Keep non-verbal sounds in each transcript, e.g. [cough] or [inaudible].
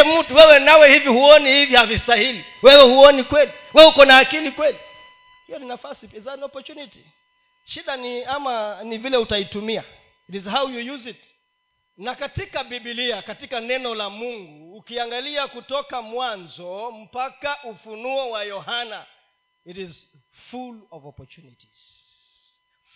uambie mtu wewe nawe hivi huoni hivi havistahili. Wewe huoni kweli. Wewe uko na akili kweli. Hiyo ni nafasi an opportunity. Shida ni ama ni vile utaitumia. It is how you use it. Na katika bibilia katika neno la mungu ukiangalia kutoka mwanzo mpaka ufunuo wa yohana it is full of opportunities.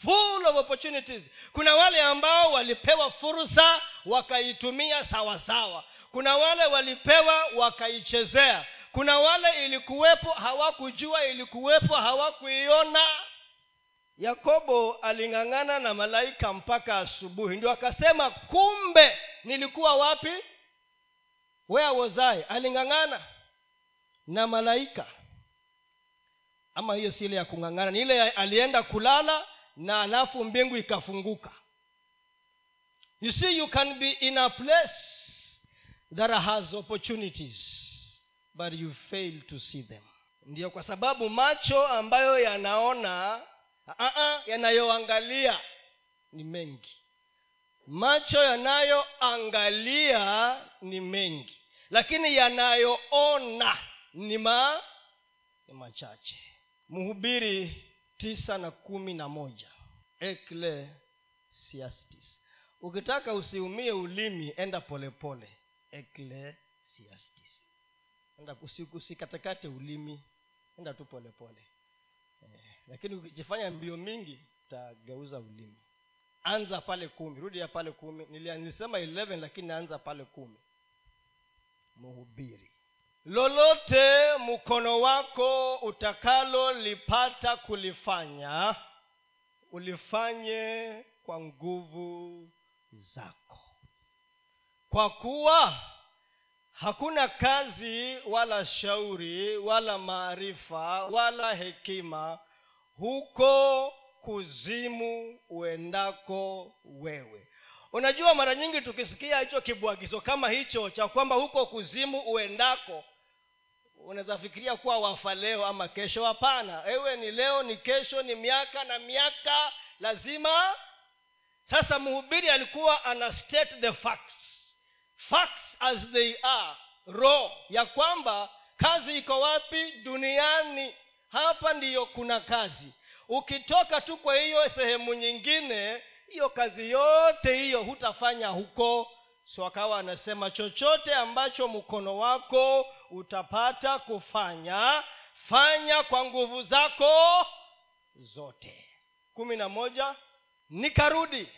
Full of opportunities. Kuna wale ambao walipewa fursa wakaitumia sawasawa kuna wale walipewa wakaichezea. Kuna wale ilikuwepo hawakujua ilikuwepo hawakuiona. Yakobo aling'ang'ana na malaika mpaka asubuhi. Ndio akasema kumbe nilikuwa wapi? Where was I? Aling'ang'ana na malaika. Ama hiyo si ile ya kung'ang'ana ni ile alienda kulala na alafu mbingu ikafunguka. You see you can be in a place that has opportunities but you fail to see them. Ndiyo kwa sababu macho ambayo yanaona uh-uh, yanayoangalia ni mengi. Macho yanayoangalia ni mengi. Lakini yanayoona ni ma ni machache. Mhubiri tisa na kumi na moja. Eklesiastis ukitaka usiumie ulimi enda polepole eklesiastis. Enda usikatekate ulimi enda tu polepole eh, lakini ukijifanya mbio mingi utageuza ulimi. Anza pale kumi rudi ya pale kumi. Nilisema 11 lakini anza pale kumi. Mhubiri. Lolote mkono wako utakalolipata kulifanya ulifanye kwa nguvu zako kwa kuwa hakuna kazi wala shauri wala maarifa wala hekima huko kuzimu uendako wewe. Unajua mara nyingi tukisikia hicho kibwagizo kama hicho cha kwamba huko kuzimu uendako unaweza fikiria kuwa wafa leo ama kesho hapana. Ewe ni leo ni kesho ni miaka na miaka lazima. Sasa mhubiri alikuwa ana state the facts facts as they are. Raw ya kwamba kazi iko wapi? Duniani. Hapa ndiyo kuna kazi. Ukitoka tu kwa hiyo sehemu nyingine hiyo kazi yote hiyo hutafanya huko. So akawa anasema chochote ambacho mkono wako utapata kufanya fanya kwa nguvu zako zote. Kumi na moja nikarudi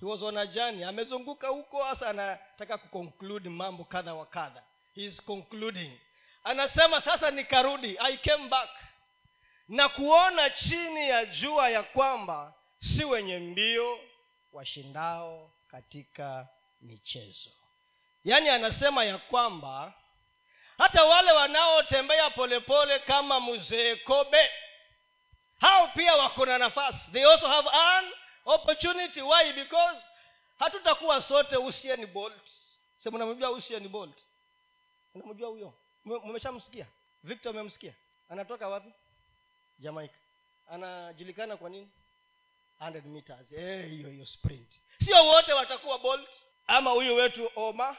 he was on a journey. Amezunguka huko hasa anataka kuconclude mambo kadha wa kadha. He is concluding. Anasema sasa nikarudi. I came back. Na kuona chini ya jua ya kwamba si wenye mbio washindao katika michezo. Yaani anasema ya kwamba hata wale wanaotembea polepole kama mzee kobe hao pia wako na nafasi. They also have an opportunity. Why? Because hatutakuwa sote usieni bolt. Si mnamjua usieni bolt? Unamjua huyo? Mmeshamsikia? Victor umemsikia anatoka wapi? Jamaica. Anajulikana kwa nini? 100 meters. Hiyo hey, sprint. Sio wote watakuwa bolt. Ama huyu wetu oma.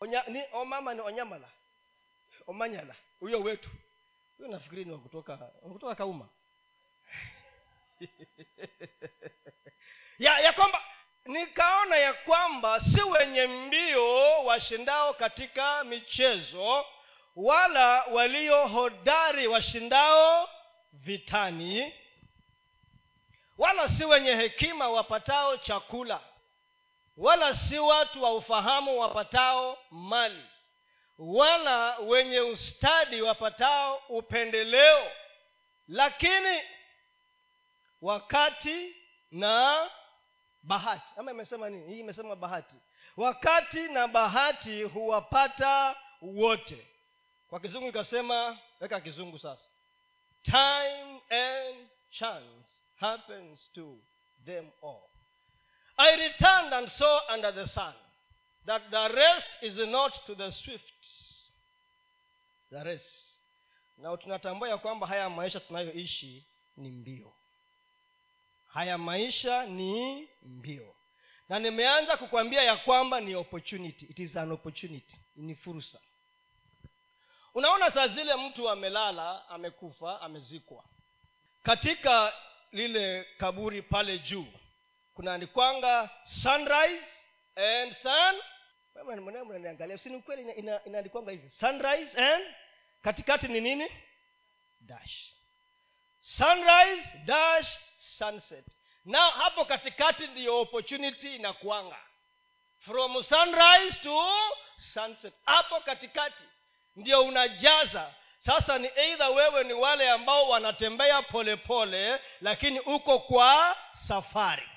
Onya, ni omama ni onyamala? Omanyala. Huyo wetu. Huyo nafikiri ni wakutoka wakutoka kauma [laughs] ya ya kwamba nikaona ya kwamba si wenye mbio washindao katika michezo wala walio hodari washindao vitani wala si wenye hekima wapatao chakula wala si watu wa ufahamu wapatao mali wala wenye ustadi wapatao upendeleo. Lakini wakati na bahati. Ama imesema nini? Hii imesema bahati. Wakati na bahati huwapata wote. Kwa kizungu ikasema weka kizungu sasa. Time and chance happens to them all. I returned and saw under the sun that the race is not to the swift. The race. Na tunatambua ya kwamba haya maisha tunayoishi ni mbio haya maisha ni mbio. Na nimeanza kukwambia ya kwamba ni opportunity. It is an opportunity. Ni fursa. Unaona saa zile mtu amelala amekufa amezikwa. Katika lile kaburi pale juu kunaandikwanga sunrise and sun. Mnaniangalia sini ina- inaandikwanga hivi? Sunrise and katikati ni nini? Dash. Sunrise dash sunset. Na hapo katikati ndiyo opportunity inakuanga. From sunrise to sunset. Hapo katikati ndio unajaza. Sasa ni eidha wewe ni wale ambao wanatembea polepole pole, lakini uko kwa safari.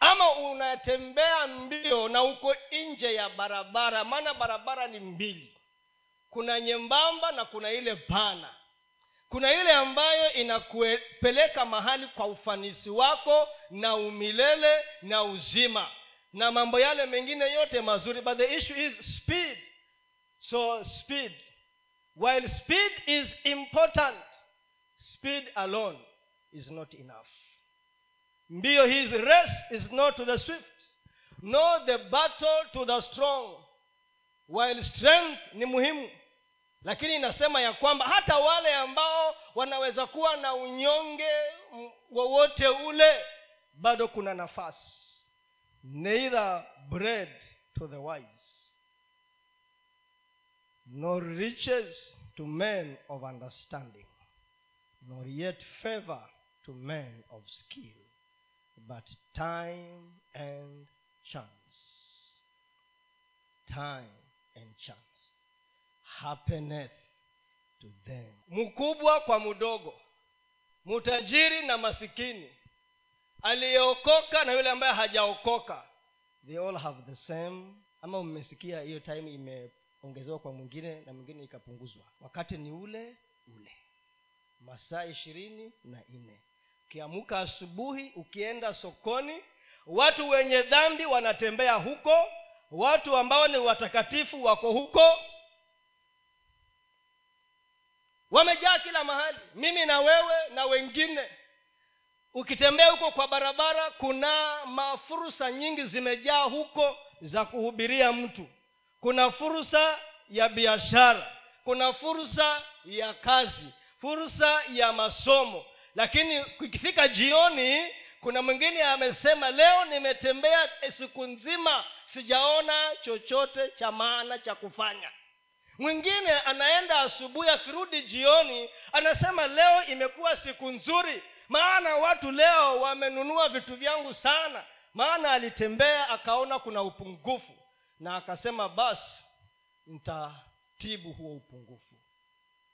Ama unatembea mbio na uko nje ya barabara maana barabara ni mbili. Kuna nyembamba na kuna ile pana kuna ile ambayo inakupeleka mahali kwa ufanisi wako na umilele na uzima. Na mambo yale mengine yote mazuri but the issue is speed. So speed. While speed is important speed alone is not enough. Mbio his race is not to the swift nor the battle to the strong. While strength ni muhimu lakini inasema ya kwamba hata wale ambao wanaweza kuwa na unyonge wowote ule bado kuna nafasi. Neither bread to the wise nor riches to men of understanding nor yet favor to men of skill but time and chance. Time and chance happeneth to them. Mkubwa kwa mdogo mtajiri na masikini aliyeokoka na yule ambaye hajaokoka they all have the same. Ama mmesikia hiyo time imeongezewa kwa mwingine na mwingine ikapunguzwa. Wakati ni ule ule. Masaa ishirini na nne. Ukiamuka asubuhi ukienda sokoni watu wenye dhambi wanatembea huko watu ambao ni watakatifu wako huko wamejaa kila mahali. Mimi na wewe na wengine. Ukitembea huko kwa barabara kuna mafursa nyingi zimejaa huko za kuhubiria mtu. Kuna fursa ya biashara. Kuna fursa ya kazi. Fursa ya masomo. Lakini ikifika jioni kuna mwingine amesema leo nimetembea siku nzima sijaona chochote cha maana cha kufanya mwingine anaenda asubuhi akirudi jioni anasema leo imekuwa siku nzuri. Maana watu leo wamenunua vitu vyangu sana. Maana alitembea akaona kuna upungufu. Na akasema basi nitatibu huo upungufu.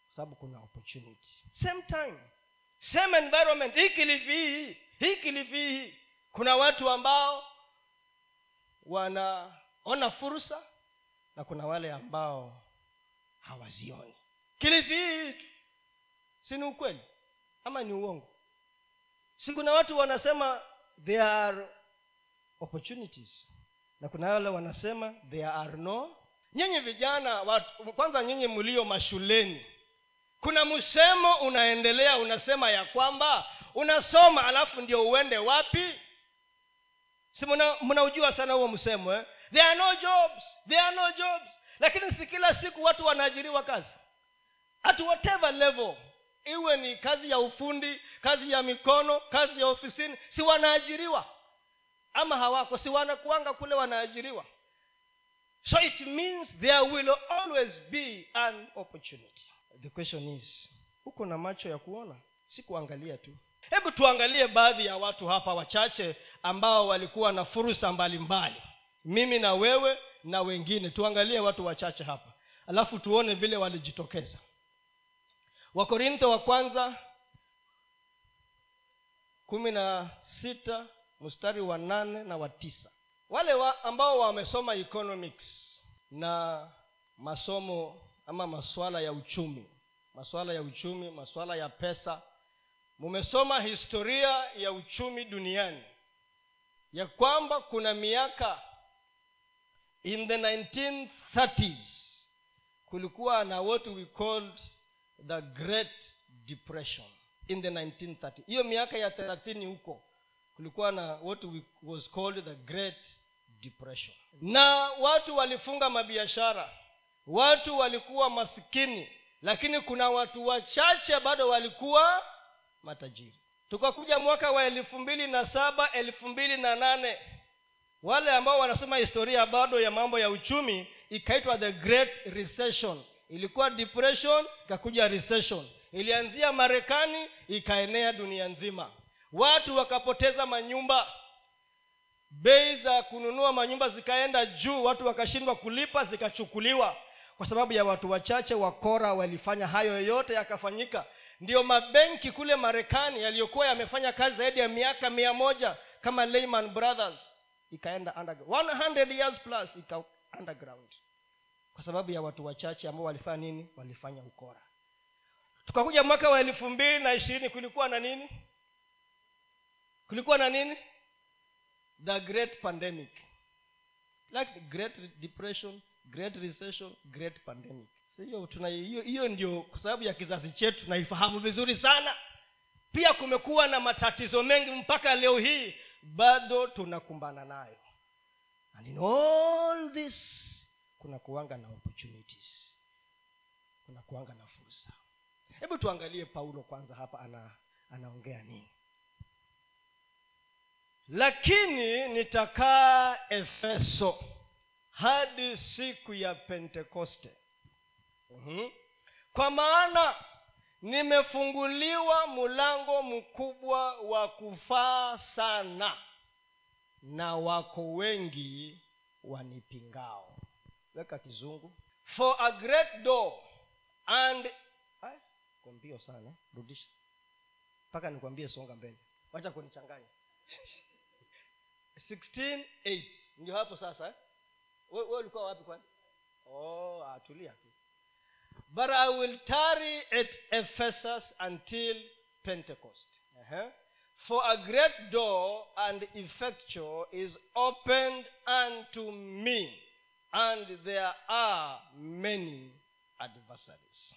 Kwa sababu kuna opportunity. Same time. Same environment. Hii kilifi hii hii kuna watu ambao wanaona fursa na kuna wale ambao hawazioni. Kilifi hii si ni ukweli ama ni uongo? Si kuna watu wanasema there are opportunities na kuna wale wanasema there are no? Nyinyi vijana watu, kwanza nyinyi mlio mashuleni kuna msemo unaendelea unasema ya kwamba unasoma alafu ndio uende wapi? Si mnaujua sana huo msemo eh? there are no jobs there are no jobs lakini si kila siku watu wanaajiriwa kazi. At whatever level iwe ni kazi ya ufundi kazi ya mikono kazi ya ofisini si wanaajiriwa. Ama hawako si wanakuanga kule wanaajiriwa. So it means there will always be an opportunity. The question is uko na macho ya kuona si kuangalia tu. Hebu tuangalie baadhi ya watu hapa wachache ambao walikuwa na fursa mbalimbali. Mimi na wewe na wengine. Tuangalie watu wachache hapa. Alafu tuone vile walijitokeza. Wakorintho wa kwanza kumi na sita mstari wa nane na wa tisa. Wale wa ambao wamesoma economics na masomo ama masuala ya uchumi masuala ya uchumi masuala ya pesa mumesoma historia ya uchumi duniani. Ya kwamba kuna miaka in the 1930s kulikuwa na what we called the great depression in the 1930 hiyo miaka ya thelathini huko kulikuwa na what we, was called the great depression. Na watu walifunga mabiashara watu walikuwa masikini lakini kuna watu wachache bado walikuwa matajiri. Tukakuja mwaka wa elfu mbili na saba elfu mbili na nane wale ambao wanasoma historia bado ya mambo ya uchumi ikaitwa the great recession. Ilikuwa depression ikakuja recession. Ilianzia marekani ikaenea dunia nzima. Watu wakapoteza manyumba. Bei za kununua manyumba zikaenda juu watu wakashindwa kulipa zikachukuliwa. Kwa sababu ya watu wachache wakora walifanya hayo yote yakafanyika. Ndiyo mabenki kule marekani yaliyokuwa yamefanya kazi zaidi ya miaka mia moja kama Lehman brothers ikaenda underground. 100 years plus ika underground. Kwa sababu ya watu wachache ambao walifanya nini? Walifanya ukora. Tukakuja mwaka wa elfu mbili na ishirini kulikuwa na nini? Kulikuwa na nini? The great pandemic. Like great depression great recession great pandemic. Hiyo hiyo ndio kwa sababu ya kizazi chetu tunaifahamu vizuri sana. Pia kumekuwa na matatizo mengi mpaka leo hii bado tunakumbana nayo. And in all this kuna kuanga na opportunities. Kuna kuanga na fursa. Hebu tuangalie paulo kwanza hapa ana anaongea nini? Lakini nitakaa efeso hadi siku ya pentekoste. Mm-hmm. kwa maana nimefunguliwa mlango mkubwa wa kufaa sana na wako wengi wanipingao. Weka kizungu. For a great door and mbio sana rudisha. Mpaka nikwambie songa mbele. Wacha kunichanganya. 16 ndio hapo sasa eh? we ulikuwa wapi kwani? Oh atulia tu but i will tarry at ephesus until pentecost. Uh-huh. for a great door and effectual is opened unto me and there are many adversaries.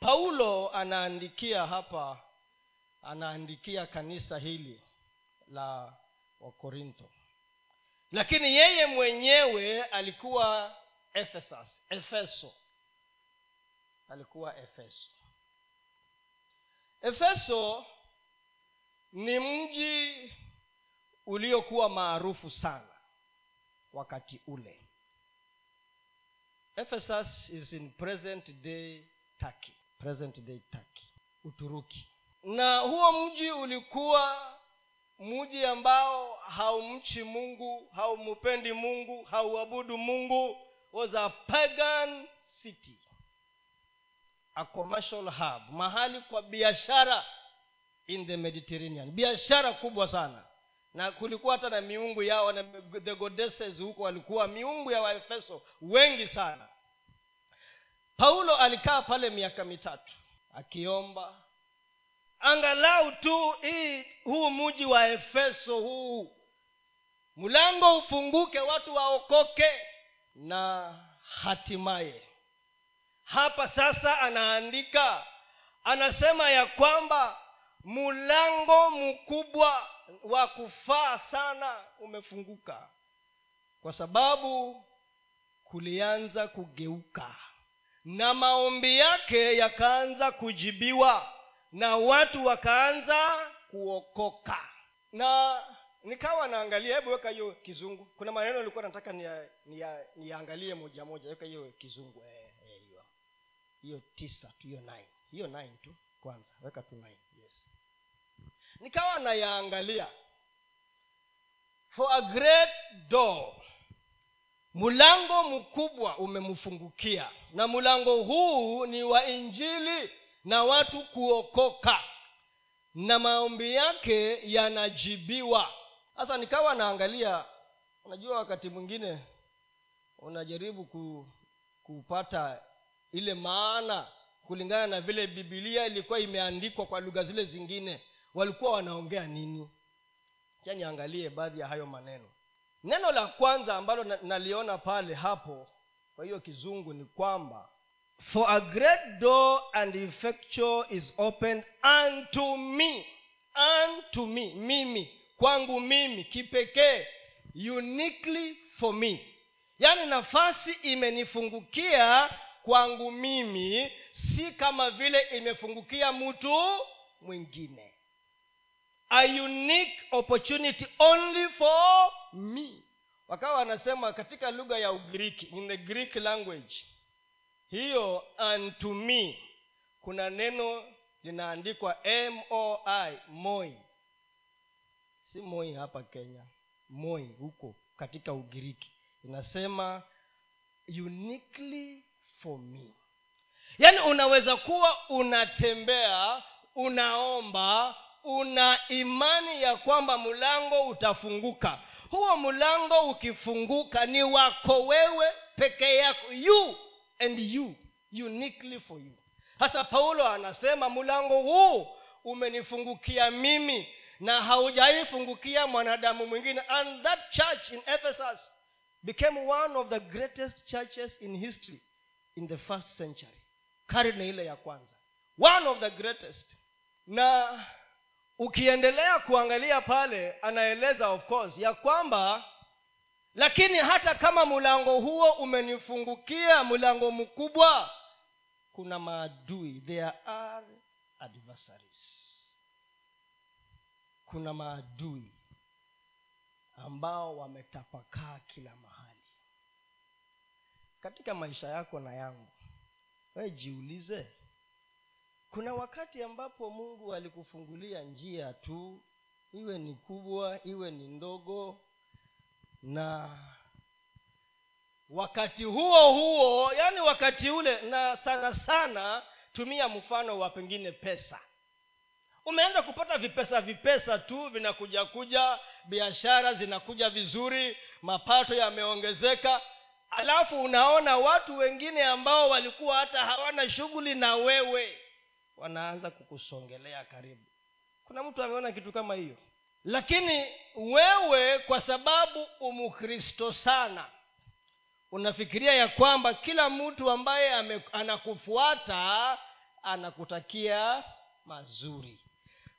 Paulo anaandikia hapa anaandikia kanisa hili la wakorintho. Lakini yeye mwenyewe alikuwa ephesus efeso alikuwa efeso. Efeso ni mji uliokuwa maarufu sana wakati ule. Ephesus is in present day turkey present day turkey uturuki. Na huo mji ulikuwa mji ambao haumchi mungu haumupendi mungu hauabudu mungu was a pagan city a commercial hub mahali kwa biashara in the mediterranean. Biashara kubwa sana. Na kulikuwa hata na miungu yao na the goddesses huko walikuwa miungu ya waefeso wengi sana. Paulo alikaa pale miaka mitatu akiomba. Angalau tu hii huu mji wa efeso huu. Mlango ufunguke watu waokoke na hatimaye hapa sasa anaandika anasema ya kwamba mlango mkubwa wa kufaa sana umefunguka kwa sababu kulianza kugeuka na maombi yake yakaanza kujibiwa na watu wakaanza kuokoka. Na nikawa naangalia hebu weka hiyo kizungu. Kuna maneno nilikuwa nataka niyaangalie nia, ni moja moja weka hiyo kizungu eh, hiyo tisa tu hiyo nine. Hiyo nine tu kwanza. Weka tu nine. Yes. Nikawa nayaangalia. For a great door mlango mkubwa umemfungukia na mlango huu ni wa injili na watu kuokoka na maombi yake yanajibiwa. Sasa nikawa naangalia unajua wakati mwingine unajaribu ku, kupata ile maana kulingana na vile bibilia ilikuwa imeandikwa kwa lugha zile zingine walikuwa wanaongea nini? Cha niangalie baadhi ya hayo maneno. Neno la kwanza ambalo naliona pale hapo kwa hiyo kizungu ni kwamba for a great door and effectual is opened unto me. Unto me mimi kwangu mimi kipekee uniquely for me. Yaani nafasi imenifungukia kwangu mimi si kama vile imefungukia mtu mwingine. A unique opportunity only for me. Wakawa wanasema katika lugha ya ugiriki in the greek language hiyo unto me kuna neno linaandikwa moi moi. Si moi hapa kenya moi huko katika ugiriki. Inasema uniquely for me. Yaani unaweza kuwa unatembea unaomba una imani ya kwamba mlango utafunguka. Huo mlango ukifunguka ni wako wewe peke yako you and you uniquely for you. Hasa paulo anasema mlango huu umenifungukia mimi na haujaifungukia mwanadamu mwingine. And that church in ephesus became one of the greatest churches in history in the first century. Karne ile ya kwanza. One of the greatest. Na ukiendelea kuangalia pale anaeleza of course ya kwamba lakini hata kama mlango huo umenifungukia mlango mkubwa kuna maadui. There are adversaries. Kuna maadui ambao wametapakaa kila mahali katika maisha yako na yangu. We jiulize kuna wakati ambapo mungu alikufungulia njia tu iwe ni kubwa iwe ni ndogo na wakati huo huo yaani wakati ule na sana sana tumia mfano wa pengine pesa. Umeanza kupata vipesa vipesa tu vinakuja kuja biashara zinakuja vizuri mapato yameongezeka alafu unaona watu wengine ambao walikuwa hata hawana shughuli na wewe wanaanza kukusongelea karibu. Kuna mtu ameona kitu kama hiyo? Lakini wewe kwa sababu umkristo sana unafikiria ya kwamba kila mtu ambaye anakufuata anakutakia mazuri.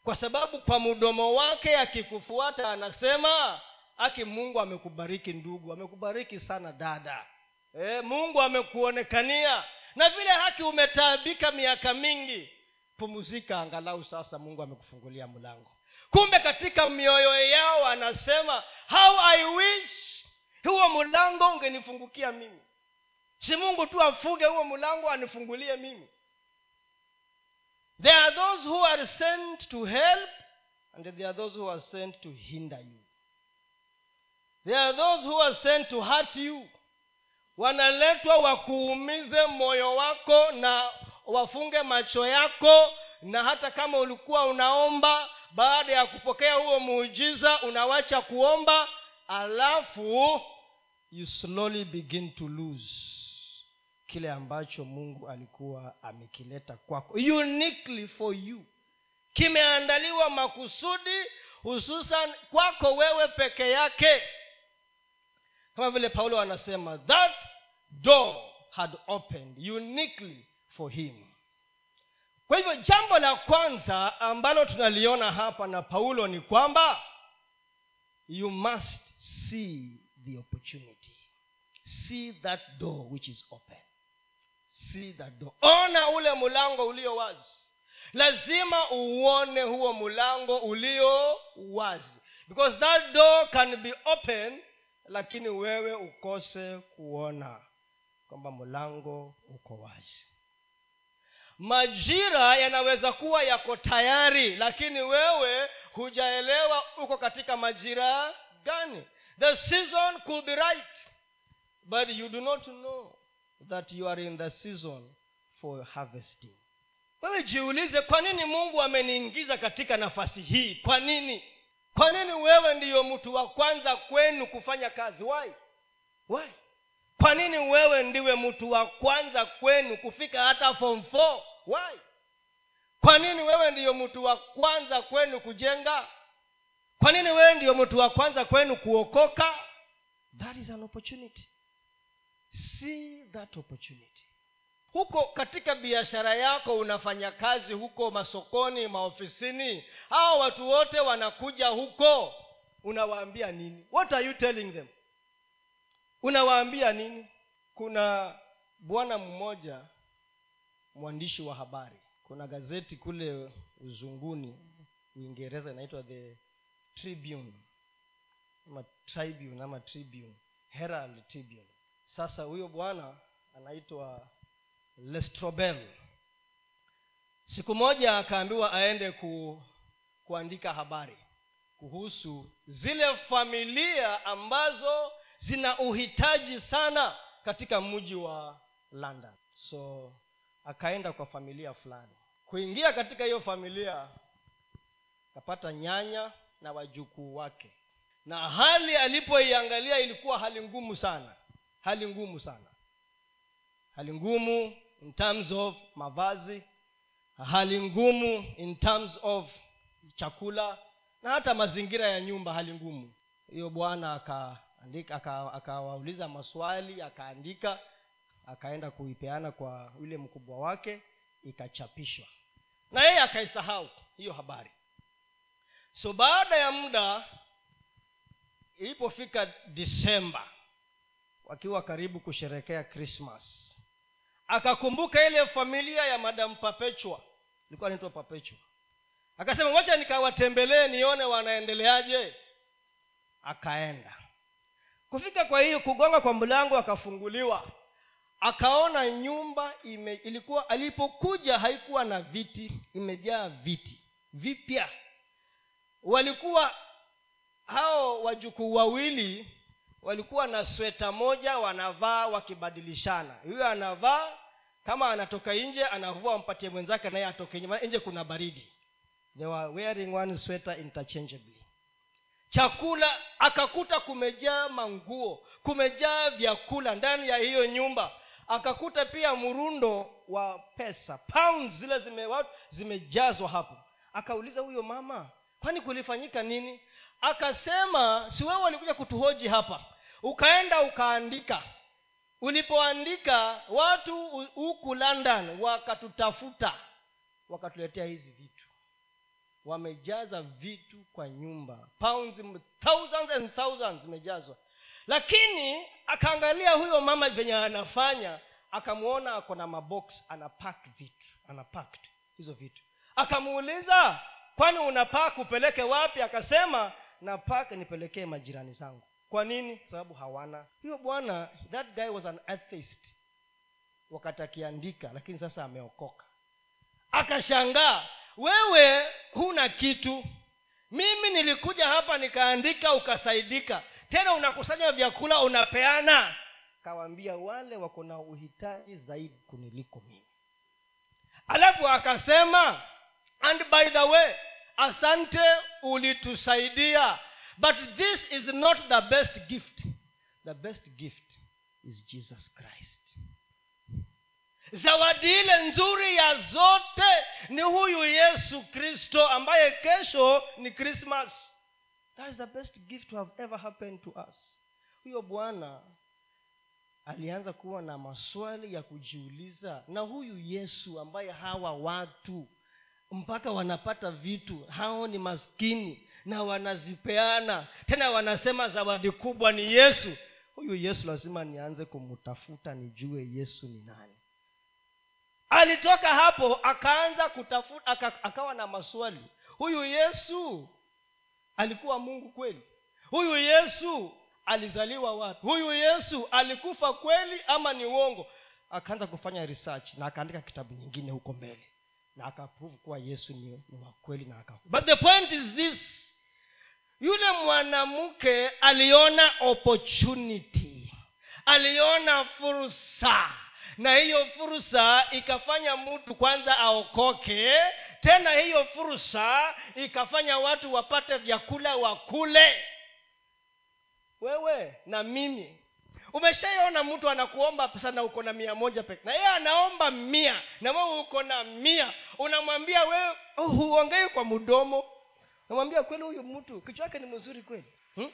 Kwa sababu kwa mdomo wake akikufuata anasema aki mungu amekubariki ndugu amekubariki sana dada e, mungu amekuonekania. Na vile haki umetaabika miaka mingi pumzika angalau sasa mungu amekufungulia mlango. Kumbe katika mioyo yao anasema how i wish huo mlango ungenifungukia mimi. Si mungu tu afunge huo mlango anifungulie mimi. There are those who are sent to help and there are those who are sent to hinder you. There are those who are sent to hurt you wanaletwa wakuumize moyo wako na wafunge macho yako na hata kama ulikuwa unaomba baada ya kupokea huo muujiza unawacha kuomba alafu you slowly begin to lose kile ambacho mungu alikuwa amekileta kwako. Uniquely for you. Kimeandaliwa makusudi hususan kwako wewe peke yake kama vile paulo anasema that door had opened uniquely for him. Kwa hivyo jambo la kwanza ambalo tunaliona hapa na paulo ni kwamba you must see the opportunity. See that door which is open. See that door. Ona ule mlango ulio wazi. Lazima uone huo mlango ulio wazi. Because that door can be open lakini wewe ukose kuona kwamba mlango uko wazi. Majira yanaweza kuwa yako tayari lakini wewe hujaelewa uko katika majira gani. The season could be right but you do not know that you are in the season for harvesting. Wewe jiulize kwa nini mungu ameniingiza katika nafasi hii? Kwa nini kwa nini wewe ndiyo mtu wa kwanza kwenu kufanya kazi? Wai wai kwa nini wewe ndiwe mtu wa kwanza kwenu kufika hata form four? Wai kwa nini wewe ndiyo mtu wa kwanza kwenu kujenga? Kwa nini wewe ndiyo mtu wa kwanza kwenu kuokoka? That is an opportunity. See that opportunity huko katika biashara yako unafanya kazi huko masokoni maofisini hawa watu wote wanakuja huko unawaambia nini? What are you telling them? Unawaambia nini? Kuna bwana mmoja mwandishi wa habari kuna gazeti kule uzunguni uingereza inaitwa the tribune ama tribune ama tribune herald tribune. Sasa huyo bwana anaitwa lestrobel siku moja akaambiwa aende ku, kuandika habari kuhusu zile familia ambazo zina uhitaji sana katika mji wa london. So akaenda kwa familia fulani. Kuingia katika hiyo familia akapata nyanya na wajukuu wake. Na hali alipoiangalia ilikuwa hali ngumu sana. Hali ngumu sana. Hali ngumu in terms of mavazi hali ngumu in terms of chakula na hata mazingira ya nyumba hali ngumu. Hiyo bwana akawauliza aka maswali akaandika akaenda kuipeana kwa yule mkubwa wake ikachapishwa. Na yeye akaisahau hiyo habari. So baada ya muda ilipofika disemba wakiwa karibu kusherekea krismas akakumbuka ile familia ya madam papechwa ilikuwa naitwa papechwa akasema wacha nikawatembelee nione wanaendeleaje. Akaenda. Kufika kwa hiyo kugonga kwa mlango akafunguliwa. Akaona nyumba ime, ilikuwa alipokuja haikuwa na viti imejaa viti vipya. Walikuwa hao wajukuu wawili walikuwa na sweta moja wanavaa wakibadilishana. Huyo anavaa kama anatoka nje anavua ampatie mwenzake naye atoke nje nje kuna baridi. They were wearing one sweater interchangeably. Chakula akakuta kumejaa manguo kumejaa vyakula ndani ya hiyo nyumba. Akakuta pia mrundo wa pesa pounds zile zime, zimejazwa hapo. Akauliza huyo mama kwani kulifanyika nini? Akasema si wewe walikuja kutuhoji hapa? Ukaenda ukaandika ulipoandika watu huku london wakatutafuta wakatuletea hizi vitu. Wamejaza vitu kwa nyumba. Pounds thousands and thousands zimejazwa. Lakini akaangalia huyo mama venye anafanya akamwona ako na mabox anapak vitu anapak hizo vitu. Akamuuliza kwani unapak upeleke wapi? Akasema napak nipelekee majirani zangu kwa nini? Sababu hawana. Huyo bwana that guy was an atheist. Wakati akiandika lakini sasa ameokoka. Akashangaa wewe huna kitu. Mimi nilikuja hapa nikaandika ukasaidika. Tena unakusanya vyakula unapeana. Kawaambia wale wako na uhitaji zaidi kuniliko mimi. Alafu akasema and by the way asante ulitusaidia but this is not the best gift. The best gift is jesus christ. Zawadi ile nzuri ya zote ni huyu yesu kristo ambaye kesho ni christmas. That is the best gift to have ever happened to us. Huyo bwana alianza kuwa na maswali ya kujiuliza na huyu yesu ambaye hawa watu mpaka wanapata vitu hao ni maskini na wanazipeana. Tena wanasema zawadi kubwa ni yesu. Huyu yesu lazima nianze kumtafuta nijue yesu ni nani. Alitoka hapo akaanza kutafuta aka, akawa na maswali. Huyu yesu alikuwa mungu kweli? Huyu yesu alizaliwa wapi? Huyu yesu alikufa kweli ama ni uongo? Akaanza kufanya research na akaandika kitabu nyingine huko mbele. Na akaprove kuwa yesu ni, ni wa kweli na aka but the point is this yule mwanamke aliona opportunity. Aliona fursa. Na hiyo fursa ikafanya mtu kwanza aokoke. Tena hiyo fursa ikafanya watu wapate vyakula wakule. Wewe na mimi. Umeshaiona mtu anakuomba pesa na uko na mia moja peke. Na yeye anaomba mia. Na wewe uko na mia. Unamwambia wewe oh, huongei kwa mdomo namwambia kweli huyu mtu kichwa yake ni mzuri kweli? Hmm?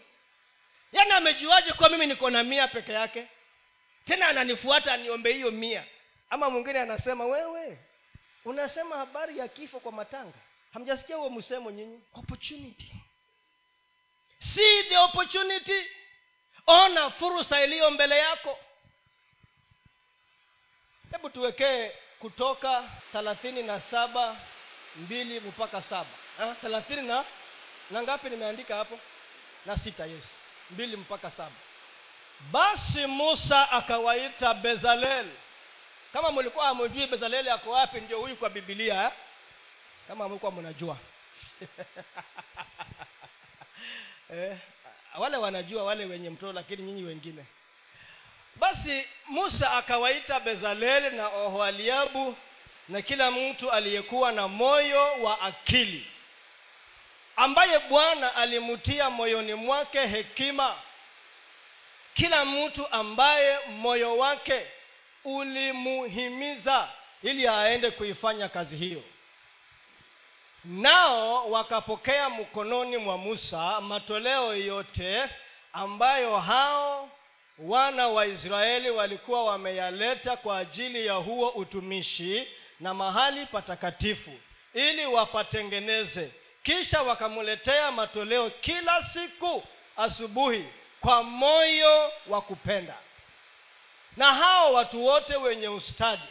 yaani amejuaje kuwa mimi niko na mia peke yake? Tena ananifuata aniombe hiyo mia. Ama mwingine anasema wewe unasema habari ya kifo kwa matanga? Hamjasikia huo msemo nyinyi? Opportunity. See the opportunity. Ona fursa iliyo mbele yako. Hebu tuwekee kutoka thelathini na saba mbili mpaka saba thelathini na na ngapi nimeandika hapo? Na sita yes mbili mpaka saba. Basi musa akawaita bezalel. Kama mlikuwa hamjui bezaleli ako wapi ndio huyu kwa bibilia eh? kama mlikuwa mnajua. [laughs] Eh, wale wanajua wale wenye mtoto lakini nyinyi wengine. Basi musa akawaita bezaleli na oholiabu na kila mtu aliyekuwa na moyo wa akili ambaye bwana alimtia moyoni mwake hekima. Kila mtu ambaye moyo wake ulimuhimiza ili aende kuifanya kazi hiyo. Nao wakapokea mkononi mwa musa matoleo yote ambayo hao wana wa israeli walikuwa wameyaleta kwa ajili ya huo utumishi na mahali patakatifu ili wapatengeneze kisha wakamletea matoleo kila siku asubuhi kwa moyo wa kupenda. Na hao watu wote wenye ustadi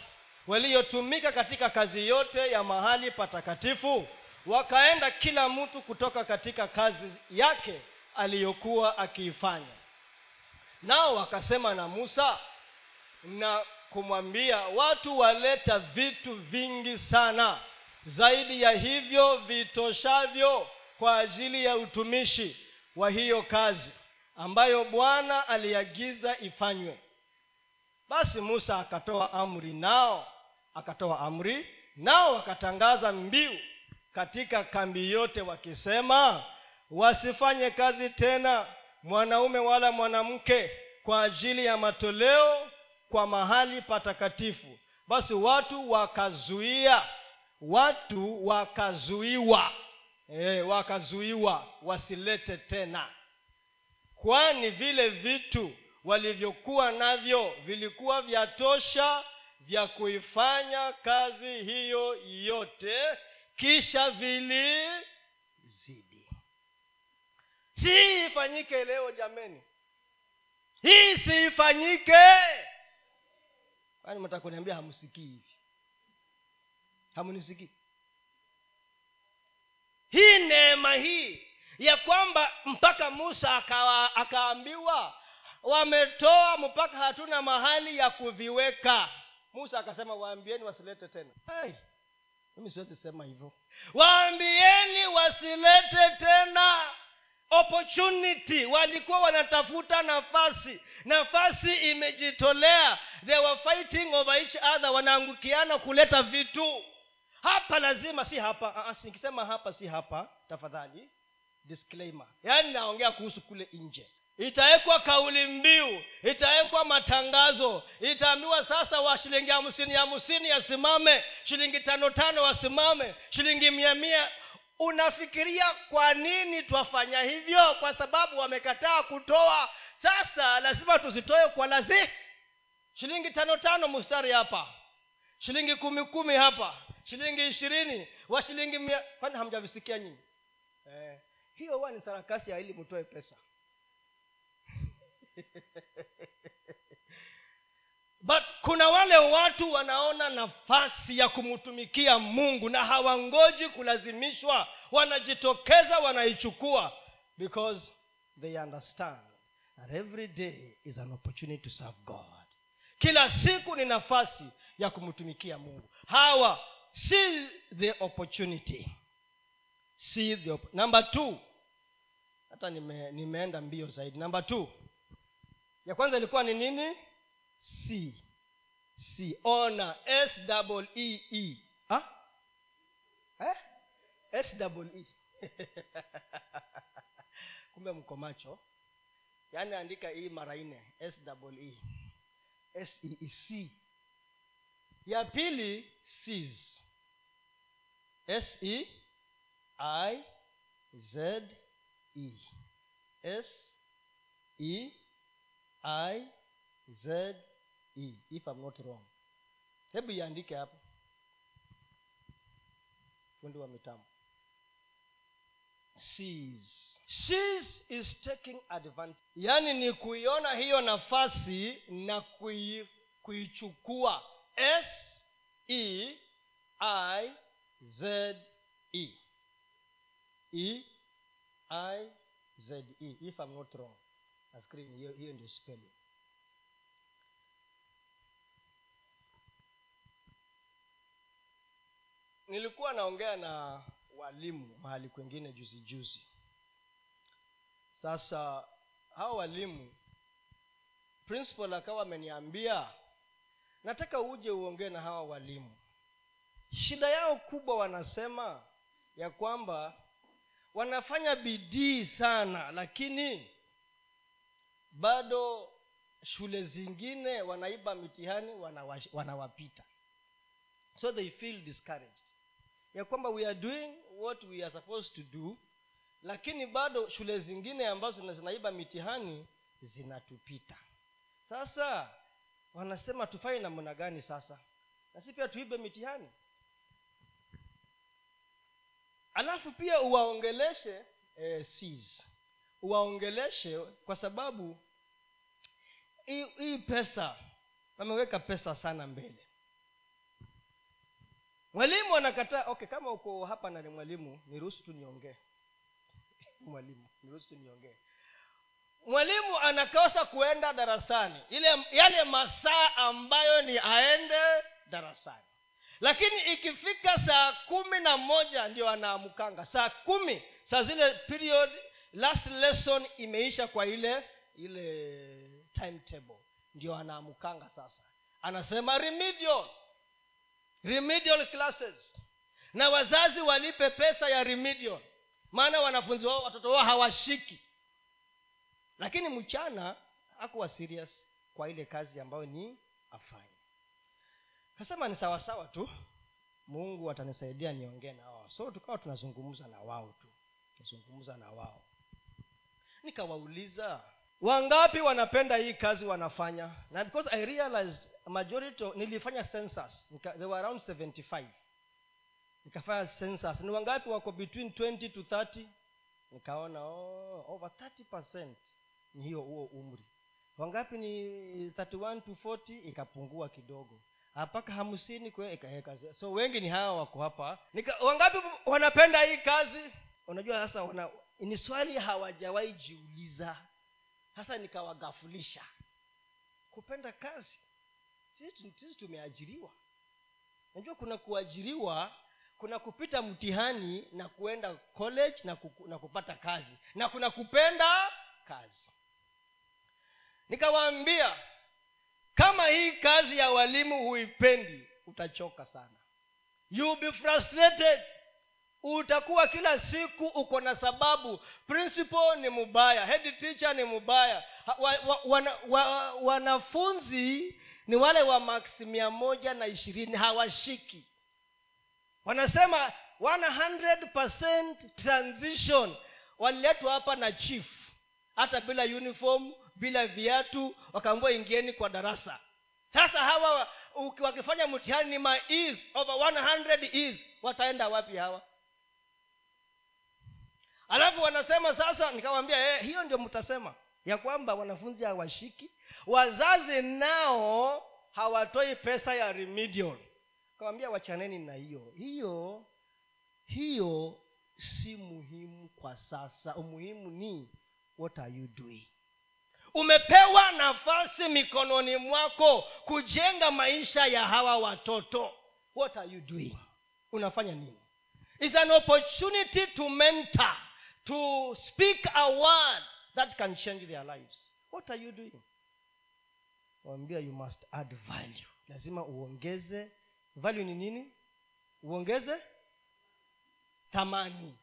waliotumika katika kazi yote ya mahali patakatifu wakaenda kila mtu kutoka katika kazi yake aliyokuwa akiifanya. Nao wakasema na musa na kumwambia watu waleta vitu vingi sana zaidi ya hivyo vitoshavyo kwa ajili ya utumishi wa hiyo kazi ambayo bwana aliagiza ifanywe. Basi musa akatoa amri nao akatoa amri nao wakatangaza mbiu katika kambi yote wakisema wasifanye kazi tena mwanaume wala mwanamke kwa ajili ya matoleo kwa mahali patakatifu. Basi watu wakazuia watu wakazuiwa. E, wakazuiwa wasilete tena. Kwani vile vitu walivyokuwa navyo vilikuwa vyatosha vya kuifanya kazi hiyo yote kisha vilizidi. Si ifanyike leo jameni. Hii siifanyike kwani mtakuniambia hamsikii hivi hamunisikii hii neema hii ya kwamba mpaka musa akawa, akaambiwa wametoa mpaka hatuna mahali ya kuviweka. Musa akasema waambieni wasilete tena. Hey, mimi siwezi sema hivyo. Waambieni wasilete tena opportunity. Walikuwa wanatafuta nafasi. Nafasi imejitolea. They were fighting over each other. Wanaangukiana kuleta vitu hapa lazima si hapa. Nikisema hapa si hapa. Tafadhali disclaimer. Yaani naongea kuhusu kule nje. Itawekwa kauli mbiu itawekwa matangazo. Itaambiwa sasa wa shilingi hamsini hamsini yasimame shilingi tano tano wasimame shilingi mia mia. Unafikiria kwa nini twafanya hivyo? Kwa sababu wamekataa kutoa. Sasa lazima tuzitoe kwa lazi shilingi tano tano mstari hapa. Shilingi kumi kumi hapa shilingi ishirini wa shilingi mia kwani hamjavisikia nyinyi? Eh, hiyo huwa ni sarakasi ya ili mtoe pesa. [laughs] But kuna wale watu wanaona nafasi ya kumtumikia mungu na hawangoji kulazimishwa wanajitokeza wanaichukua because they understand that every day is an opportunity to serve god. Kila siku ni nafasi ya kumtumikia mungu. Hawa see the opportunity. See the op- number two. Hata nime, nimeenda mbio zaidi. Number two. Ya kwanza ilikuwa ni nini? C. C. Ona. S e. E eh? s double e. [laughs] Kumbe mko macho. Yaani andika hii mara nne. S e. S e e c ya pili seas s e i z e. S e i z e. If i'm not wrong. Hebu iandike hapo. Fundi wa mitambo. Seize. Seize is taking advantage. Yaani ni kuiona hiyo nafasi na kui, kuichukua s e i z e. E i z e if I'm not wrong. Nafikiri hiyo hiyo ndio spelling. Nilikuwa naongea na walimu mahali kwengine juzi juzi. Sasa hao walimu principal akawa ameniambia nataka uje uongee na hawa walimu. Shida yao kubwa wanasema ya kwamba wanafanya bidii sana lakini bado shule zingine wanaiba mitihani wanawa- wanawapita. So they feel discouraged. Ya kwamba we are doing what we are supposed to do lakini bado shule zingine ambazo zinaiba mitihani zinatupita. Sasa wanasema tufanye namna gani sasa? Na si pia tuibe mitihani. Alafu pia uwaongeleshe eh, seas. uwaongeleshe kwa sababu hii pesa wameweka pesa sana mbele. Mwalimu anakataa okay kama uko hapa na ni mwalimu niruhusu tu niongee. [laughs] Mwalimu niruhusu tu niongee mwalimu anakosa kuenda darasani. Ile yale masaa ambayo ni aende darasani. Lakini ikifika saa kumi na moja ndio anaamkanga saa kumi saa zile period last lesson imeisha kwa ile ile timetable. Ndio anaamkanga sasa. Anasema remedial. Remedial classes. Na wazazi walipe pesa ya remedial. Maana wanafunzi wao watoto wao hawashiki lakini mchana hakuwa serious kwa ile kazi ambayo ni afanye. Kasema ni sawasawa tu mungu atanisaidia niongee na wao. So tukawa tunazungumza na wao tu. Tunazungumza na wao. Nikawauliza wangapi wanapenda hii kazi wanafanya? Na because i realized majority nilifanya census. Nika, they were around 75 nikafanya census. Ni wangapi wako between 20 to 30 nikaona oh, over 30 percent ni hiyo huo umri. Wangapi ni 31 to 40 ikapungua kidogo. Mpaka hamsini kwe ikaweka so wengi ni hawa wako hapa. Nika, wangapi wanapenda hii kazi? Unajua sasa wana, ni swali hawajawahi jiuliza. Sasa nikawagafulisha kupenda kazi sisi tumeajiriwa. Najua kuna kuajiriwa kuna kupita mtihani na kuenda college na, kuku, na kupata kazi. Na kuna kupenda kazi nikawaambia kama hii kazi ya walimu huipendi utachoka sana. You be frustrated. Utakuwa kila siku uko na sababu. Principal ni mubaya head teacher ni mubaya. Wa, wa, wana, wa, wanafunzi ni wale wa maksi mia moja na ishirini hawashiki. Wanasema 100 transition. Waliletwa hapa na chief hata bila uniform bila viatu wakaambua ingieni kwa darasa. Sasa hawa wakifanya mtihani ni ma is over 100 is wataenda wapi hawa? Alafu wanasema sasa nikawambia eh, hiyo ndio mtasema ya kwamba wanafunzi hawashiki wazazi nao hawatoi pesa ya remedial. Kawambia wachaneni na hiyo. Hiyo hiyo si muhimu kwa sasa. Umuhimu ni what are you doing umepewa nafasi mikononi mwako kujenga maisha ya hawa watoto. What are you doing? Unafanya nini? Is an opportunity to mentor to speak a word that can change their lives. What are you doing? Wambia you must add value. Lazima uongeze. Value ni nini? Uongeze thamani.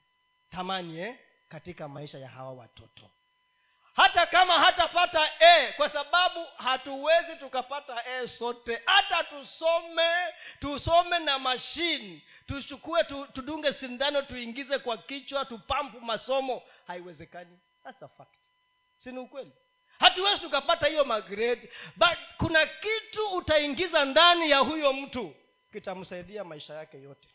Thamani eh, katika maisha ya hawa watoto hata kama hatapata e kwa sababu hatuwezi tukapata e sote. Hata tusome tusome na mashini tuchukue tu, tudunge sindano tuingize kwa kichwa tupampu masomo haiwezekani. Sini ukweli? Hatuwezi tukapata hiyo magredi but kuna kitu utaingiza ndani ya huyo mtu kitamsaidia maisha yake yote.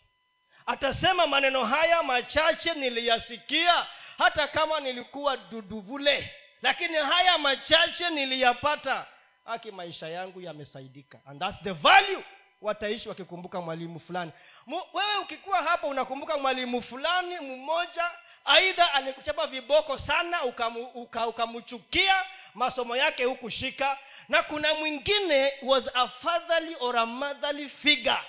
Atasema maneno haya machache niliyasikia hata kama nilikuwa duduvule lakini haya machache niliyapata aki maisha yangu yamesaidika. And thats the value wataishi wakikumbuka mwalimu fulani. M- wewe ukikuwa hapa unakumbuka mwalimu fulani mmoja aidha alikuchapa viboko sana ukamchukia uka, uka masomo yake hukushika. Na kuna mwingine was a fatherly or a motherly figure.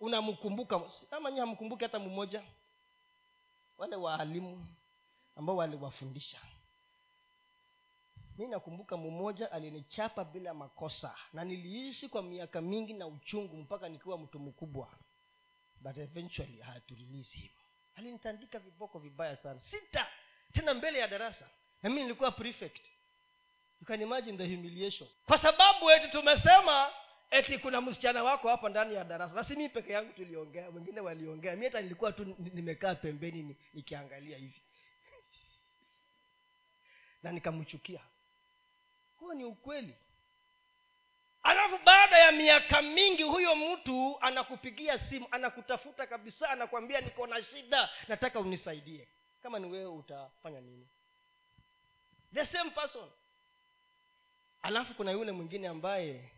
Unamkumbuka? Ama nyi hamkumbuki hata mmoja? Wale waalimu ambao waliwafundisha mi nakumbuka mmoja alinichapa bila makosa na niliishi kwa miaka mingi na uchungu mpaka nikiwa mtu mkubwa. But eventually haturelease him alinitandika viboko vibaya sana. Sita! Tena mbele ya darasa. Na mi nilikuwa prefect. You can imagine the humiliation. Kwa sababu eti tumesema eti kuna msichana wako hapa ndani ya darasa. Na si peke yangu tuliongea wengine waliongea. Mi hata nilikuwa tu nimekaa pembeni nikiangalia hivi. [laughs] Na nikamchukia huo ni ukweli. Alafu baada ya miaka mingi huyo mtu anakupigia simu anakutafuta kabisa anakwambia niko na shida nataka unisaidie. Kama ni wewe utafanya nini? The same person. Alafu kuna yule mwingine ambaye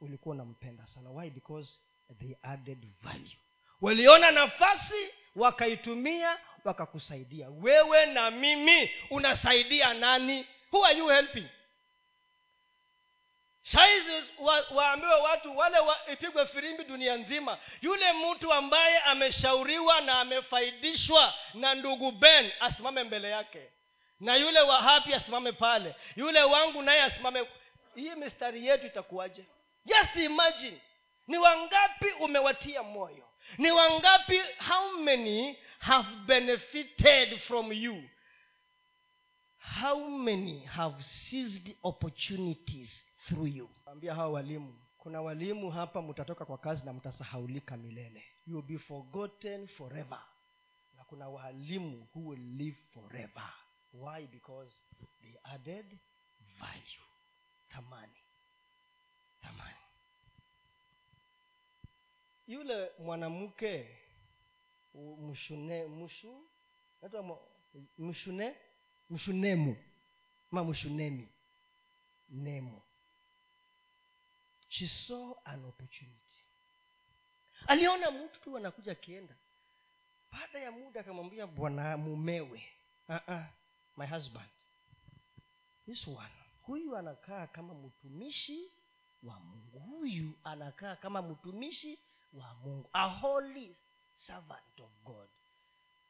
ulikuwa unampenda sana. Why? Because they added value. Waliona nafasi wakaitumia wakakusaidia. Wewe na mimi unasaidia nani? Who are you helping saizi wa, waambiwe watu wale waipigwe firimbi dunia nzima. Yule mtu ambaye ameshauriwa na amefaidishwa na ndugu ben asimame mbele yake. Na yule wa hapi asimame pale. Yule wangu naye asimame. Hii mistari yetu itakuwaje? Just imagine. Ni wangapi umewatia moyo? Ni wangapi how many have benefited from you? How many have seized opportunities through you. Ambia hawa walimu kuna walimu hapa mtatoka kwa kazi na mtasahaulika milele. You be forgotten forever. Na kuna walimu who will live forever. Why? Because they added value. Thamani. Thamani. Yule mwanamke mshune mshu mshune mshunemu. Ma mshunemi. Nemo she saw an opportunity. Aliona mtu tu anakuja akienda. Baada ya muda akamwambia bwana mumewe. Uh-uh, my husband. This one. Huyu anakaa kama mtumishi wa mungu. Huyu anakaa kama mtumishi wa mungu. A holy servant of god.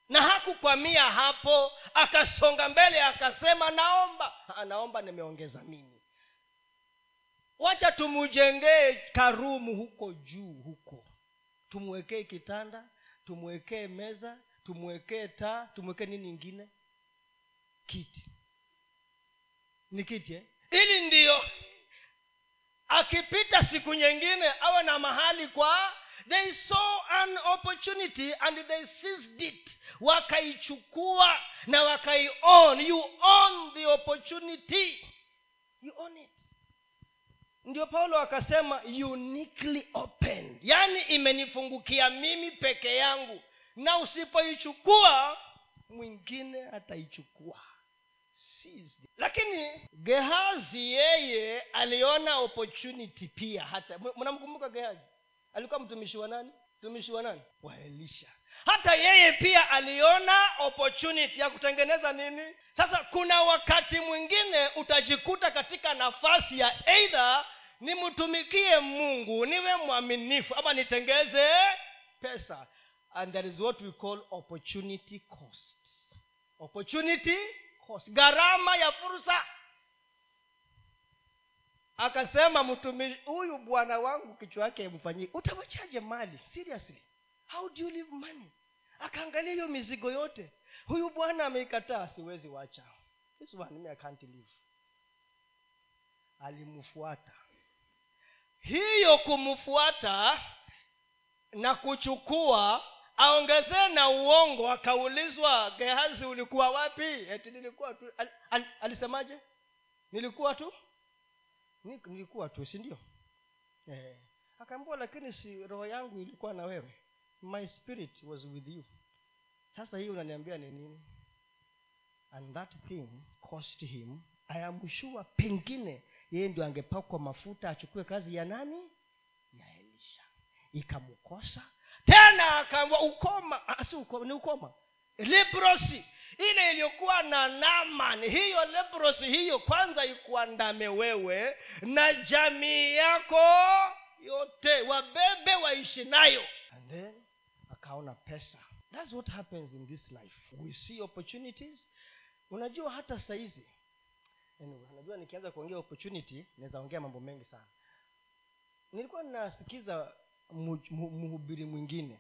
Na hakukwamia hapo. Akasonga mbele akasema naomba. Naomba nimeongeza mimi wacha tumujengee karumu huko juu huko. Tumwekee kitanda tumwekee meza tumwekee taa tumwekee nini ingine kiti. Ni kiti eh? ili ndiyo akipita siku nyingine awe na mahali kwa they saw an opportunity and they seized it. Wakaichukua na wakaion. You own the opportunity. You own it ndio paulo akasema uniquely open yaani imenifungukia mimi peke yangu. Na usipoichukua mwingine ataichukua. Lakini gehazi yeye aliona opportunity pia. Hata mnamkumbuka gehazi? Alikuwa mtumishi wa nani? Mtumishi wa nani? Wa elisha. Hata yeye pia aliona opportunity ya kutengeneza nini? Sasa kuna wakati mwingine utajikuta katika nafasi ya eidha nimtumikie mungu niwe mwaminifu. Ama nitengeze pesa. And that is what we call opportunity cost. Opportunity cost. Gharama ya fursa. Akasema mtumishi huyu bwana wangu kichwa yake mfanyii utawachaje mali? Seriously? How do you live money? Akaangalia hiyo mizigo yote. Huyu bwana ameikataa siwezi wacha. This one I can't live alimfuata hiyo kumfuata na kuchukua aongezee na uongo akaulizwa gehazi ulikuwa wapi? Eti nilikuwa tu al, al, alisemaje? Nilikuwa tu? Nilikuwa tu si ndio? Eh. akaambua lakini si roho yangu ilikuwa na wewe. My spirit was with you. Sasa hii unaniambia ni nini? And that thing cost him. I am sure pengine yeye ndio angepakwa mafuta achukue kazi ya nani? Ya elisha. Ikamkosa. Tena akaambiwa ukoma. Ah, si ukoma ni ukoma. Leprosi ile iliyokuwa na naman hiyo leprosi hiyo kwanza ikuandame wewe na jamii yako yote. Wabebe waishi nayo. And then akaona pesa. Thats what happens in this life. We see opportunities. Unajua hata saizi anyway, unajua nikianza kuongea opportunity naweza ongea mambo mengi sana. Nilikuwa mu- mhubiri mwingine.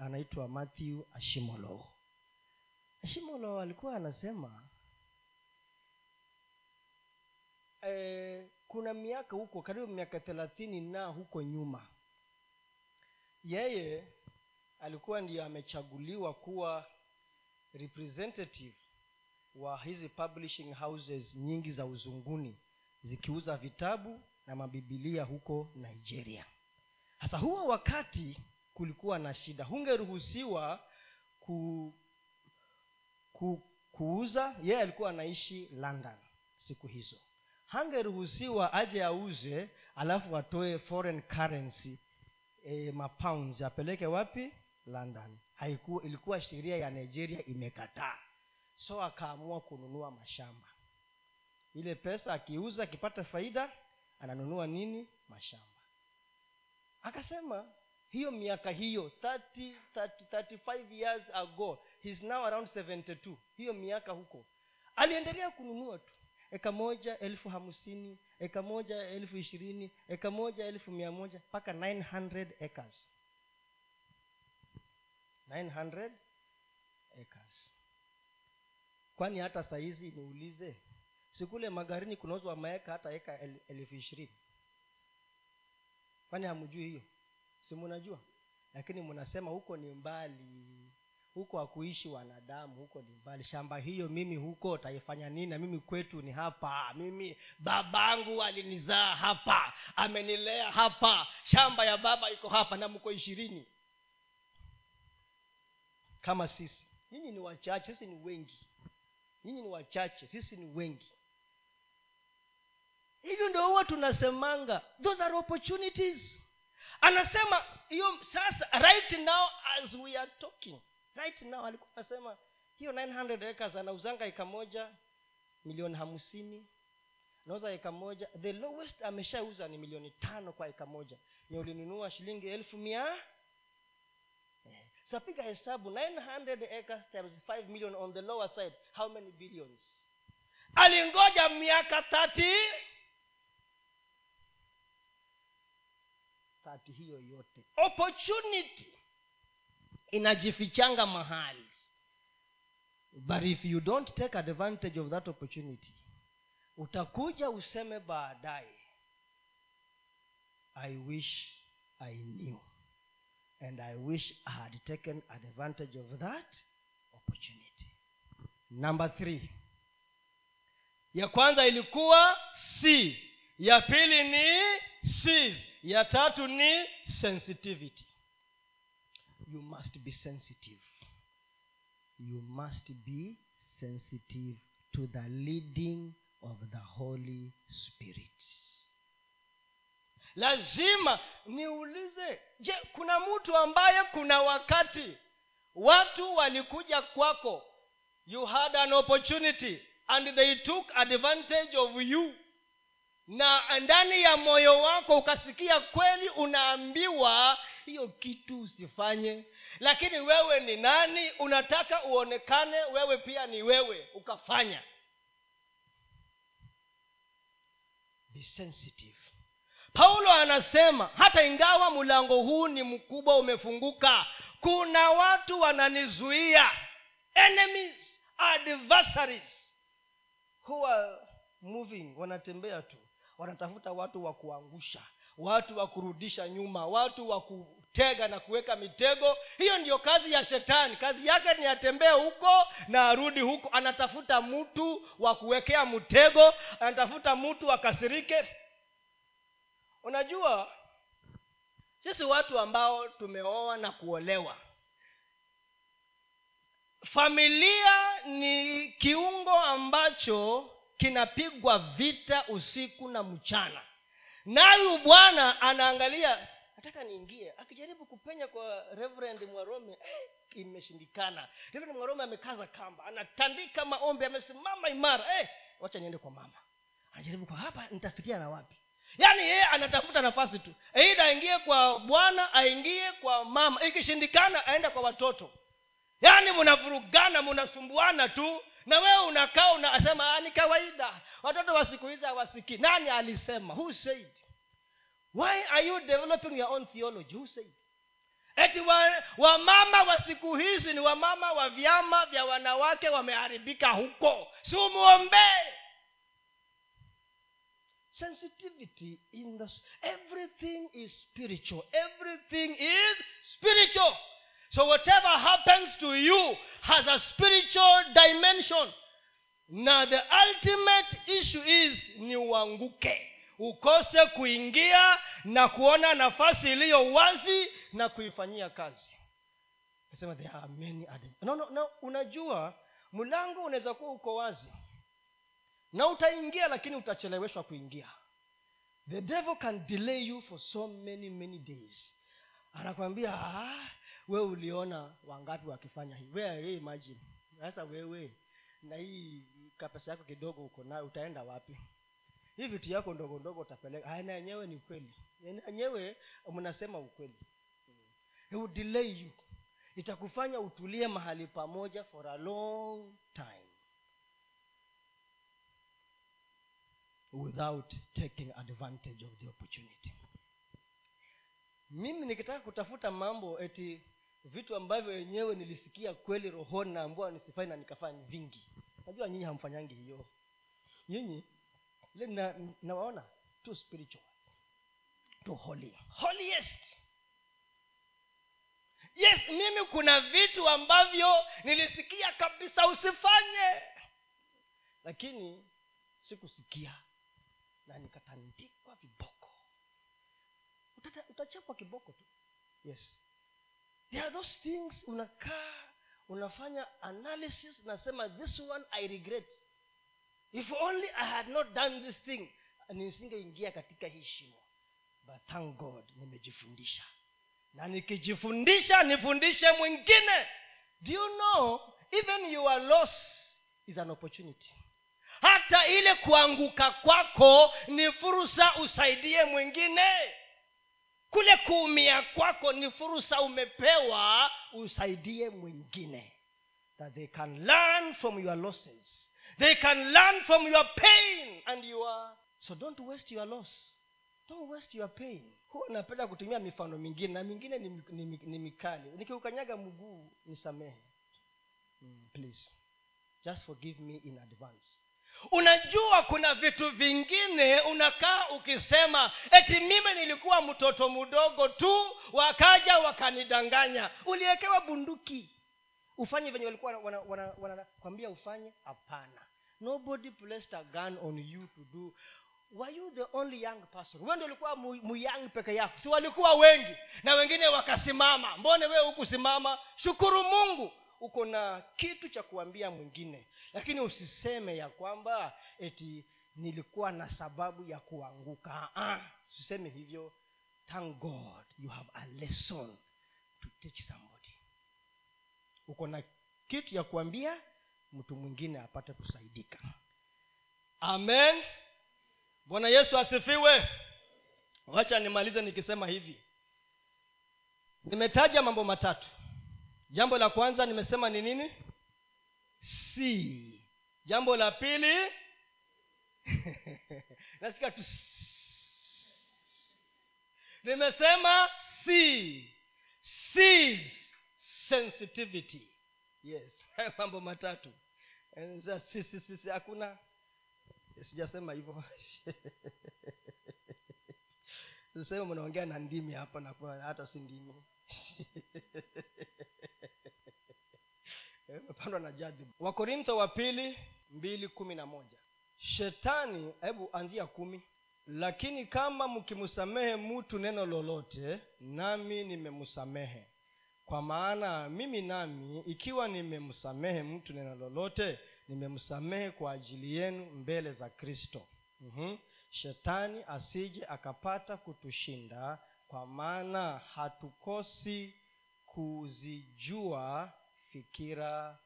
Anaitwa matthew ashimolo. Ashimolo alikuwa anasema eh, kuna miaka huko karibu miaka thelathini na huko nyuma yeye alikuwa ndiyo amechaguliwa kuwa representative wa hizi publishing houses nyingi za uzunguni zikiuza vitabu na mabibilia huko nigeria. Sasa huo wakati kulikuwa na shida. Hungeruhusiwa ku, ku, kuuza. Yeye alikuwa anaishi london siku hizo. Hangeruhusiwa aje auze alafu atoe foreign currency e, mapounds apeleke wapi? London. Haiku, ilikuwa sheria ya nigeria imekataa so akaamua kununua mashamba. Ile pesa akiuza akipata faida ananunua nini? Mashamba. Akasema hiyo miaka hiyo 30, 30, 35 years ago he's now around 72 hiyo miaka huko. Aliendelea kununua tu. Eka moja elfu hamsini eka moja elfu ishirini eka moja elfu mia moja mpaka 900 acres. 900 acres kwani hata sahizi niulize? Sikule magarini kunauzwa maeka hata eka el, elfu ishirini. Kwani hamjui hiyo? Si munajua? Lakini mnasema huko ni mbali. Huko hakuishi wanadamu huko ni mbali. Shamba hiyo mimi huko taifanya nini? Na mimi kwetu ni hapa. Mimi babangu alinizaa hapa. Amenilea hapa. Shamba ya baba iko hapa na mko ishirini. Kama sisi. Nyinyi ni wachache sisi ni wengi nyinyi ni wachache sisi ni wengi. Hivyo ndio huwa tunasemanga those are opportunities. Anasema hiyo sasa right now as we are talking right now alikuwa anasema hiyo 900 acres anauzanga eka moja milioni hamsini nauza eka moja. The lowest ameshauza ni milioni tano kwa eka moja. Ni ulinunua shilingi elfu mia Eh, so piga hesabu 900 acres times 5 million on the lower side. How many billions? Alingoja miaka tati tati hiyo yote. Opportunity inajifichanga mahali. But if you don't take advantage of that opportunity utakuja useme baadaye i wish i knew and i wish i had taken advantage of that opportunity. Number three. Ya kwanza ilikuwa c. Ya pili ni sees ya tatu ni sensitivity. You must be sensitive. You must be sensitive to the leading of the holy spirit lazima niulize je kuna mtu ambaye kuna wakati watu walikuja kwako you had an opportunity and they took advantage of you. Na ndani ya moyo wako ukasikia kweli unaambiwa hiyo kitu usifanye. Lakini wewe ni nani? Unataka uonekane wewe pia ni wewe ukafanya. Be sensitive paulo anasema hata ingawa mlango huu ni mkubwa umefunguka kuna watu wananizuia. Enemies adversaries. Who are moving wanatembea tu. Wanatafuta watu wa kuangusha watu wa kurudisha nyuma watu wa kutega na kuweka mitego. Hiyo ndiyo kazi ya shetani. Kazi yake ni atembee huko na arudi huko. Anatafuta mtu wa kuwekea mtego anatafuta mtu akasirike unajua sisi watu ambao tumeoa na kuolewa familia ni kiungo ambacho kinapigwa vita usiku na mchana. Nayu bwana anaangalia nataka niingie. Akijaribu kupenya kwa reverend mwarome eh, imeshindikana. Reverend mwarome amekaza kamba anatandika maombi amesimama imara. Eh, wacha niende kwa mama. Anajaribu kwa hapa nitafikia na wapi yaani yeye anatafuta nafasi tu. Eidha aingie kwa bwana aingie kwa mama. Ikishindikana aenda kwa watoto. Yaani mnavurugana mnasumbuana tu. Na wewe unakaa unasema ni kawaida. Watoto wa siku hizi hawasikii. Nani alisema? Who said? Why are you developing your own theology? Who said? Eti wamama wa, wa siku hizi ni wamama wa vyama vya wanawake wameharibika huko. Si umwombee sensitivity in the everything is spiritual. Everything is spiritual. So whatever happens to you has a spiritual dimension. Na the ultimate issue is ni uanguke. Ukose kuingia na kuona nafasi iliyo wazi na kuifanyia kazi. Nasema there are many no, no, no, unajua mlango unaweza kuwa uko wazi na utaingia lakini utacheleweshwa kuingia. The devil can delay you for so many many days. Anakwambia ah, we uliona wangapi wakifanya hii we imagine. Sasa wewe na hii kapesa yako kidogo uko nayo utaenda wapi? Hii vitu yako ndogo ndogo utapeleka. Na yenyewe ni kweli yenyewe mnasema ukweli. Delay you. Itakufanya utulie mahali pamoja for a long time without taking advantage of the opportunity. Mimi nikitaka kutafuta mambo eti vitu ambavyo wenyewe nilisikia kweli rohoni naambua nisifanye na nikafanya vingi. Najua nyinyi hamfanyangi hiyo. Nyinyi ile na, nawaona too spiritual too holy. Holiest! Yes mimi kuna vitu ambavyo nilisikia kabisa usifanye. Lakini sikusikia na nikatandikwa viboko utachapwa kiboko tu. Yes. There are those things unakaa unafanya analysis nasema this one i regret. If only i had not done this thing nisingeingia katika hii shimo. But thank god nimejifundisha. Na nikijifundisha nifundishe mwingine. Do you know even your loss is an opportunity hata ile kuanguka kwako ni fursa usaidie mwingine. Kule kuumia kwako ni fursa umepewa usaidie mwingine. That they can learn from your losses. They can learn from your pain and your so don't waste your loss. Don't waste your pain. Huwa napenda kutumia mifano mingine na mingine ni, ni, ni, mikali. Nikiukanyaga mguu nisamehe. Mm, please. Just forgive me in advance unajua kuna vitu vingine unakaa ukisema eti mimi nilikuwa mtoto mdogo tu wakaja wakanidanganya. Uliwekewa bunduki. Ufanye venye walikuwa wanakwambia wana, wana, ufanye? Hapana. Nobody placed a gun on you to do. Were you the only young person? Wewe ulikuwa muyang peke yako. Si walikuwa wengi na wengine wakasimama. Mbone wewe hukusimama? Shukuru mungu uko na kitu cha kuambia mwingine lakini usiseme ya kwamba eti nilikuwa na sababu ya kuanguka. Ah, usiseme hivyo. Thank god you have a lesson to teach somebody. Uko na kitu ya kuambia mtu mwingine apate kusaidika. Amen. Bwana yesu asifiwe. Wacha nimalize nikisema hivi. Nimetaja mambo matatu. Jambo la kwanza nimesema ni nini si jambo la pili. [laughs] Nasikia tu nimesema si sees sensitivity. Yes [laughs] mambo matatu. Si, si, si, hakuna. Sijasema hivyo. [laughs] Siseme mnaongea na ndimi hapa na hata si ndimi umepandwa na jadhibu wakorintho wa pili mbili kumi na moja. Shetani hebu anzia kumi. Lakini kama mkimsamehe mtu neno lolote nami nimemsamehe kwa maana mimi nami ikiwa nimemsamehe mtu neno lolote nimemsamehe kwa ajili yenu mbele za kristo. Mm-hmm. shetani asije akapata kutushinda kwa maana hatukosi kuzijua fikira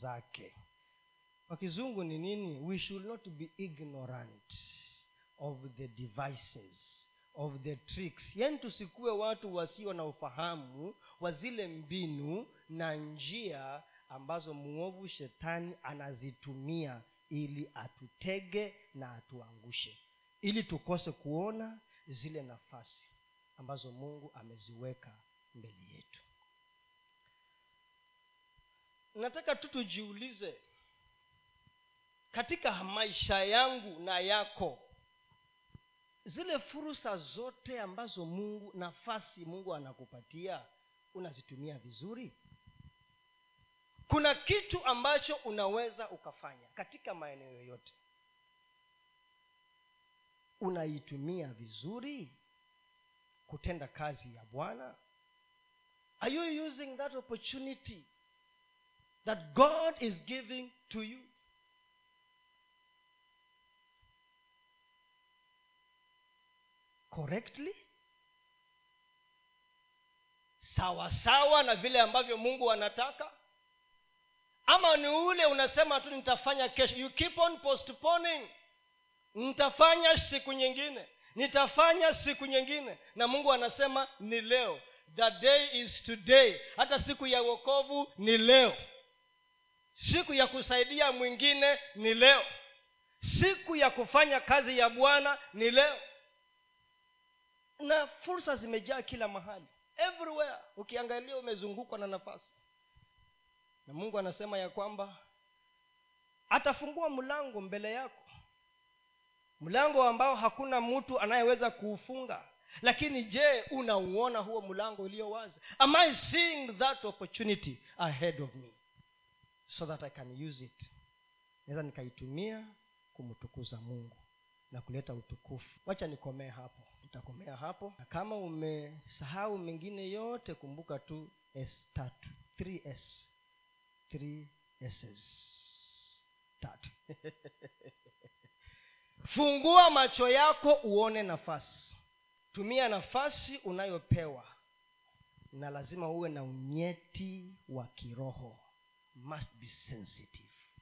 zake. Kwa kizungu ni nini? We should not be ignorant of the devices of the tricks. Yaani tusikuwe watu wasio na ufahamu wa zile mbinu na njia ambazo mwovu shetani anazitumia ili atutege na atuangushe. Ili tukose kuona zile nafasi ambazo mungu ameziweka mbele yetu nataka tu tujiulize katika maisha yangu na yako zile fursa zote ambazo mungu nafasi mungu anakupatia unazitumia vizuri? Kuna kitu ambacho unaweza ukafanya katika maeneo yoyote. Unaitumia vizuri kutenda kazi ya bwana? Are you using that opportunity that god is giving to you. Correctly? Sawa sawa na vile ambavyo mungu anataka? Ama ni ule unasema tu nitafanya kesho. You keep on postponing. Nitafanya siku nyingine. Nitafanya siku nyingine. Na mungu anasema ni leo. The day is today. Hata siku ya uokovu ni leo siku ya kusaidia mwingine ni leo. Siku ya kufanya kazi ya bwana ni leo. Na fursa zimejaa kila mahali. Everywhere. Ukiangalia umezungukwa na nafasi. Na mungu anasema ya kwamba atafungua mlango mbele yako. Mlango ambao hakuna mtu anayeweza kuufunga. Lakini je unauona huo mlango ulio wazi? Am i seeing that opportunity ahead of me so that i can use it. Naweza nikaitumia kumtukuza mungu na kuleta utukufu. Wacha nikomee hapo. Nitakomea hapo. Na kama umesahau mengine yote kumbuka tu s tatu. 3s 3 s's. Tatu. [laughs] Fungua macho yako uone nafasi. Tumia nafasi unayopewa na lazima uwe na unyeti wa kiroho must be sensitive